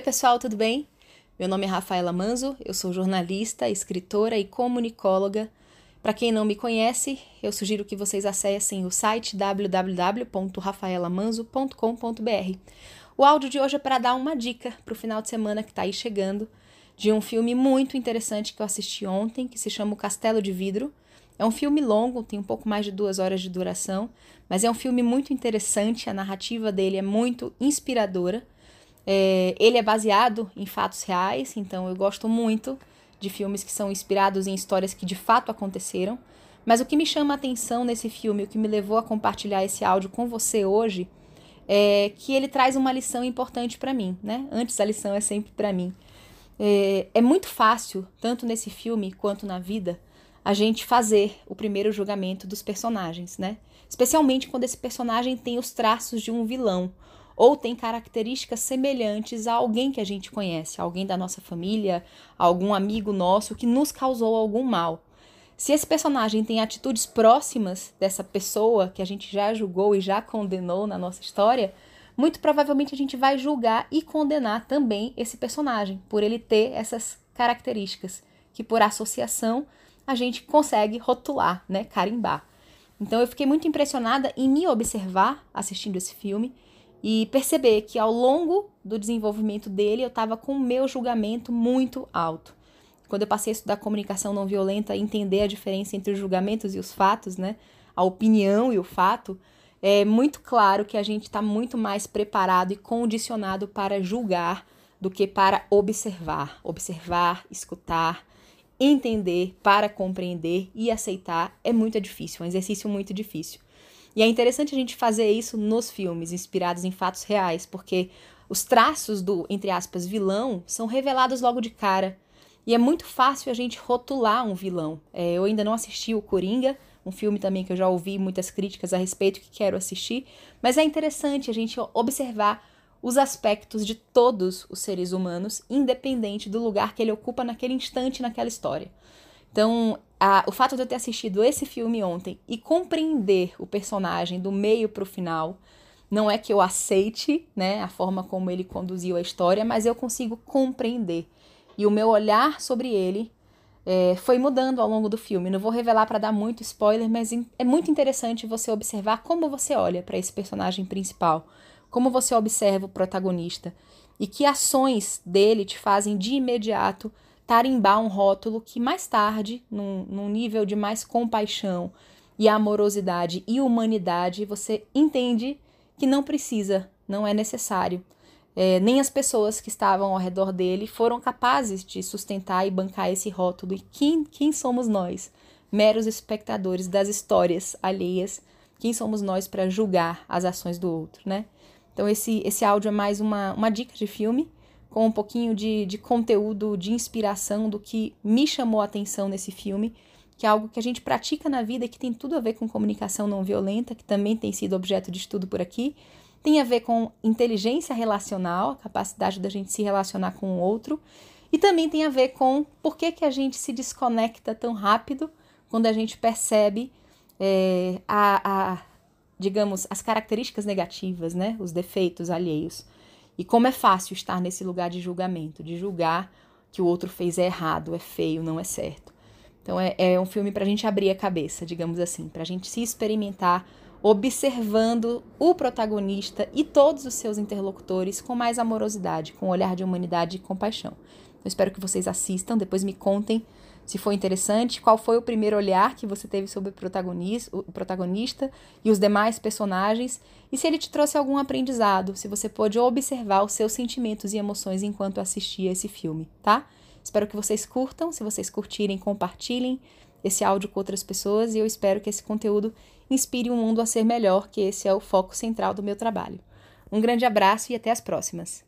pessoal, tudo bem? Meu nome é Rafaela Manzo, eu sou jornalista, escritora e comunicóloga. Para quem não me conhece, eu sugiro que vocês acessem o site www.rafaelamanzo.com.br. O áudio de hoje é para dar uma dica para o final de semana que está aí chegando de um filme muito interessante que eu assisti ontem, que se chama O Castelo de Vidro. É um filme longo, tem um pouco mais de duas horas de duração, mas é um filme muito interessante, a narrativa dele é muito inspiradora. É, ele é baseado em fatos reais, então eu gosto muito de filmes que são inspirados em histórias que de fato aconteceram. Mas o que me chama a atenção nesse filme, o que me levou a compartilhar esse áudio com você hoje, é que ele traz uma lição importante para mim, né? Antes a lição é sempre para mim. É, é muito fácil, tanto nesse filme quanto na vida, a gente fazer o primeiro julgamento dos personagens, né? Especialmente quando esse personagem tem os traços de um vilão ou tem características semelhantes a alguém que a gente conhece, alguém da nossa família, algum amigo nosso que nos causou algum mal. Se esse personagem tem atitudes próximas dessa pessoa que a gente já julgou e já condenou na nossa história, muito provavelmente a gente vai julgar e condenar também esse personagem por ele ter essas características que por associação a gente consegue rotular, né, carimbar. Então eu fiquei muito impressionada em me observar assistindo esse filme e perceber que ao longo do desenvolvimento dele eu estava com o meu julgamento muito alto. Quando eu passei a estudar comunicação não violenta entender a diferença entre os julgamentos e os fatos, né? A opinião e o fato, é muito claro que a gente está muito mais preparado e condicionado para julgar do que para observar. Observar, escutar, entender, para compreender e aceitar é muito difícil, um exercício muito difícil. E é interessante a gente fazer isso nos filmes inspirados em fatos reais, porque os traços do, entre aspas, vilão são revelados logo de cara. E é muito fácil a gente rotular um vilão. É, eu ainda não assisti o Coringa, um filme também que eu já ouvi muitas críticas a respeito que quero assistir, mas é interessante a gente observar os aspectos de todos os seres humanos, independente do lugar que ele ocupa naquele instante naquela história. Então, a, o fato de eu ter assistido esse filme ontem e compreender o personagem do meio para o final, não é que eu aceite né, a forma como ele conduziu a história, mas eu consigo compreender. E o meu olhar sobre ele é, foi mudando ao longo do filme. Não vou revelar para dar muito spoiler, mas é muito interessante você observar como você olha para esse personagem principal, como você observa o protagonista e que ações dele te fazem de imediato tarimbar um rótulo que mais tarde, num, num nível de mais compaixão e amorosidade e humanidade, você entende que não precisa, não é necessário. É, nem as pessoas que estavam ao redor dele foram capazes de sustentar e bancar esse rótulo. E quem, quem somos nós? Meros espectadores das histórias alheias. Quem somos nós para julgar as ações do outro, né? Então, esse, esse áudio é mais uma, uma dica de filme com um pouquinho de, de conteúdo, de inspiração do que me chamou a atenção nesse filme, que é algo que a gente pratica na vida e que tem tudo a ver com comunicação não violenta, que também tem sido objeto de estudo por aqui. Tem a ver com inteligência relacional, a capacidade da gente se relacionar com o outro. E também tem a ver com por que, que a gente se desconecta tão rápido quando a gente percebe é, a, a, digamos, as características negativas, né? Os defeitos alheios. E como é fácil estar nesse lugar de julgamento, de julgar que o outro fez é errado, é feio, não é certo. Então é, é um filme para a gente abrir a cabeça, digamos assim, para a gente se experimentar observando o protagonista e todos os seus interlocutores com mais amorosidade, com um olhar de humanidade e compaixão. Eu espero que vocês assistam, depois me contem se foi interessante, qual foi o primeiro olhar que você teve sobre o protagonista, o protagonista e os demais personagens, e se ele te trouxe algum aprendizado, se você pôde observar os seus sentimentos e emoções enquanto assistia esse filme, tá? Espero que vocês curtam, se vocês curtirem, compartilhem esse áudio com outras pessoas e eu espero que esse conteúdo inspire o mundo a ser melhor, que esse é o foco central do meu trabalho. Um grande abraço e até as próximas!